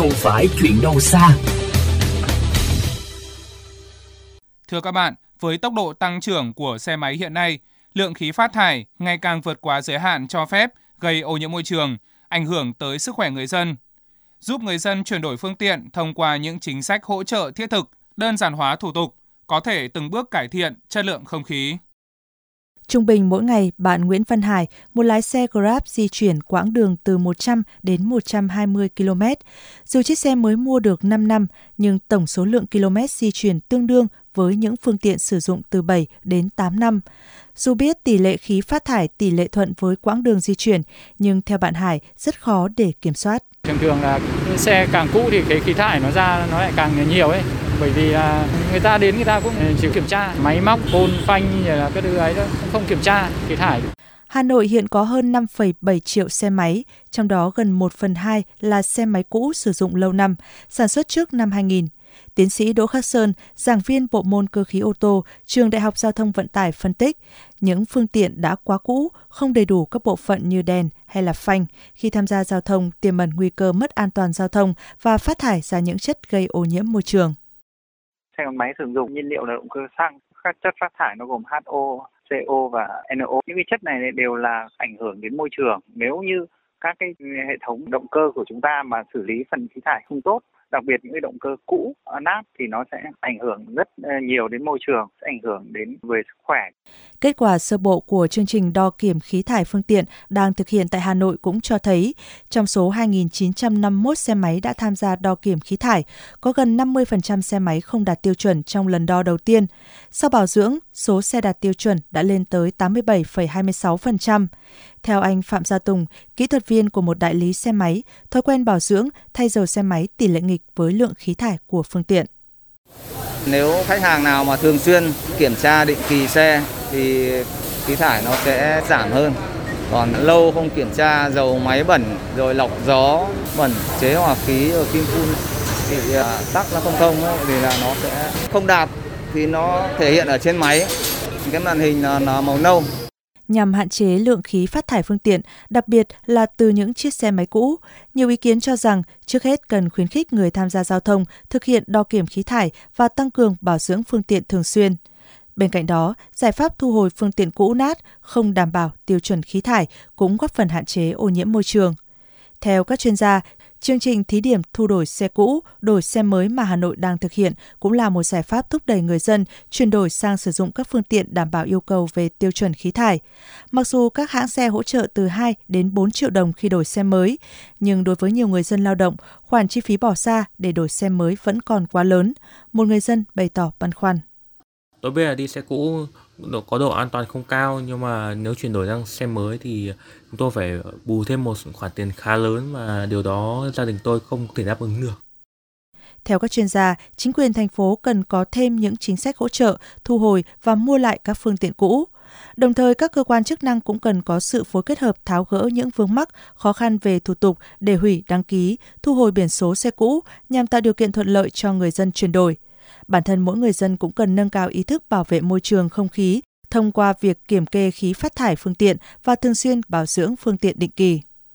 không phải chuyện đâu xa. Thưa các bạn, với tốc độ tăng trưởng của xe máy hiện nay, lượng khí phát thải ngày càng vượt quá giới hạn cho phép, gây ô nhiễm môi trường, ảnh hưởng tới sức khỏe người dân. Giúp người dân chuyển đổi phương tiện thông qua những chính sách hỗ trợ thiết thực, đơn giản hóa thủ tục, có thể từng bước cải thiện chất lượng không khí. Trung bình mỗi ngày, bạn Nguyễn Văn Hải, một lái xe Grab di chuyển quãng đường từ 100 đến 120 km. Dù chiếc xe mới mua được 5 năm, nhưng tổng số lượng km di chuyển tương đương với những phương tiện sử dụng từ 7 đến 8 năm. Dù biết tỷ lệ khí phát thải tỷ lệ thuận với quãng đường di chuyển, nhưng theo bạn Hải rất khó để kiểm soát. Thường thường là xe càng cũ thì cái khí thải nó ra nó lại càng nhiều ấy. Bởi vì là người ta đến người ta cũng ừ, chỉ kiểm tra máy móc, côn, phanh như là cái thứ ấy đó, không kiểm tra khí thải. Hà Nội hiện có hơn 5,7 triệu xe máy, trong đó gần 1 phần 2 là xe máy cũ sử dụng lâu năm, sản xuất trước năm 2000. Tiến sĩ Đỗ Khắc Sơn, giảng viên bộ môn cơ khí ô tô, trường Đại học Giao thông Vận tải phân tích, những phương tiện đã quá cũ, không đầy đủ các bộ phận như đèn hay là phanh khi tham gia giao thông tiềm ẩn nguy cơ mất an toàn giao thông và phát thải ra những chất gây ô nhiễm môi trường. Xe gắn máy sử dụng nhiên liệu là động cơ xăng, các chất phát thải nó gồm HO, CO và NO. Những cái chất này đều là ảnh hưởng đến môi trường. Nếu như các cái hệ thống động cơ của chúng ta mà xử lý phần khí thải không tốt đặc biệt những cái động cơ cũ nát thì nó sẽ ảnh hưởng rất ờ, nhiều đến môi trường, sẽ ảnh hưởng đến về sức khỏe. Kết quả sơ bộ của chương trình đo kiểm khí thải phương tiện đang thực hiện tại Hà Nội cũng cho thấy, trong số 2.951 xe máy đã tham gia đo kiểm khí thải, có gần 50% xe máy không đạt tiêu chuẩn trong lần đo đầu tiên. Sau bảo dưỡng, số xe đạt tiêu chuẩn đã lên tới 87,26%. Theo anh Phạm Gia Tùng, kỹ thuật viên của một đại lý xe máy, thói quen bảo dưỡng thay dầu xe máy tỷ lệ nghịch với lượng khí thải của phương tiện. Nếu khách hàng nào mà thường xuyên kiểm tra định kỳ xe thì khí thải nó sẽ giảm hơn. Còn lâu không kiểm tra dầu máy bẩn rồi lọc gió bẩn chế hòa khí rồi kim phun thì à, tắc nó không thông ấy, thì là nó sẽ không đạt thì nó thể hiện ở trên máy cái màn hình là, là màu nâu nhằm hạn chế lượng khí phát thải phương tiện, đặc biệt là từ những chiếc xe máy cũ. Nhiều ý kiến cho rằng trước hết cần khuyến khích người tham gia giao thông thực hiện đo kiểm khí thải và tăng cường bảo dưỡng phương tiện thường xuyên. Bên cạnh đó, giải pháp thu hồi phương tiện cũ nát không đảm bảo tiêu chuẩn khí thải cũng góp phần hạn chế ô nhiễm môi trường. Theo các chuyên gia, Chương trình thí điểm thu đổi xe cũ, đổi xe mới mà Hà Nội đang thực hiện cũng là một giải pháp thúc đẩy người dân chuyển đổi sang sử dụng các phương tiện đảm bảo yêu cầu về tiêu chuẩn khí thải. Mặc dù các hãng xe hỗ trợ từ 2 đến 4 triệu đồng khi đổi xe mới, nhưng đối với nhiều người dân lao động, khoản chi phí bỏ ra để đổi xe mới vẫn còn quá lớn. Một người dân bày tỏ băn khoăn. Tôi bây là đi xe cũ độ có độ an toàn không cao nhưng mà nếu chuyển đổi sang xe mới thì chúng tôi phải bù thêm một khoản tiền khá lớn và điều đó gia đình tôi không thể đáp ứng được. Theo các chuyên gia, chính quyền thành phố cần có thêm những chính sách hỗ trợ, thu hồi và mua lại các phương tiện cũ. Đồng thời, các cơ quan chức năng cũng cần có sự phối kết hợp tháo gỡ những vướng mắc, khó khăn về thủ tục để hủy đăng ký, thu hồi biển số xe cũ nhằm tạo điều kiện thuận lợi cho người dân chuyển đổi. Bản thân mỗi người dân cũng cần nâng cao ý thức bảo vệ môi trường không khí thông qua việc kiểm kê khí phát thải phương tiện và thường xuyên bảo dưỡng phương tiện định kỳ.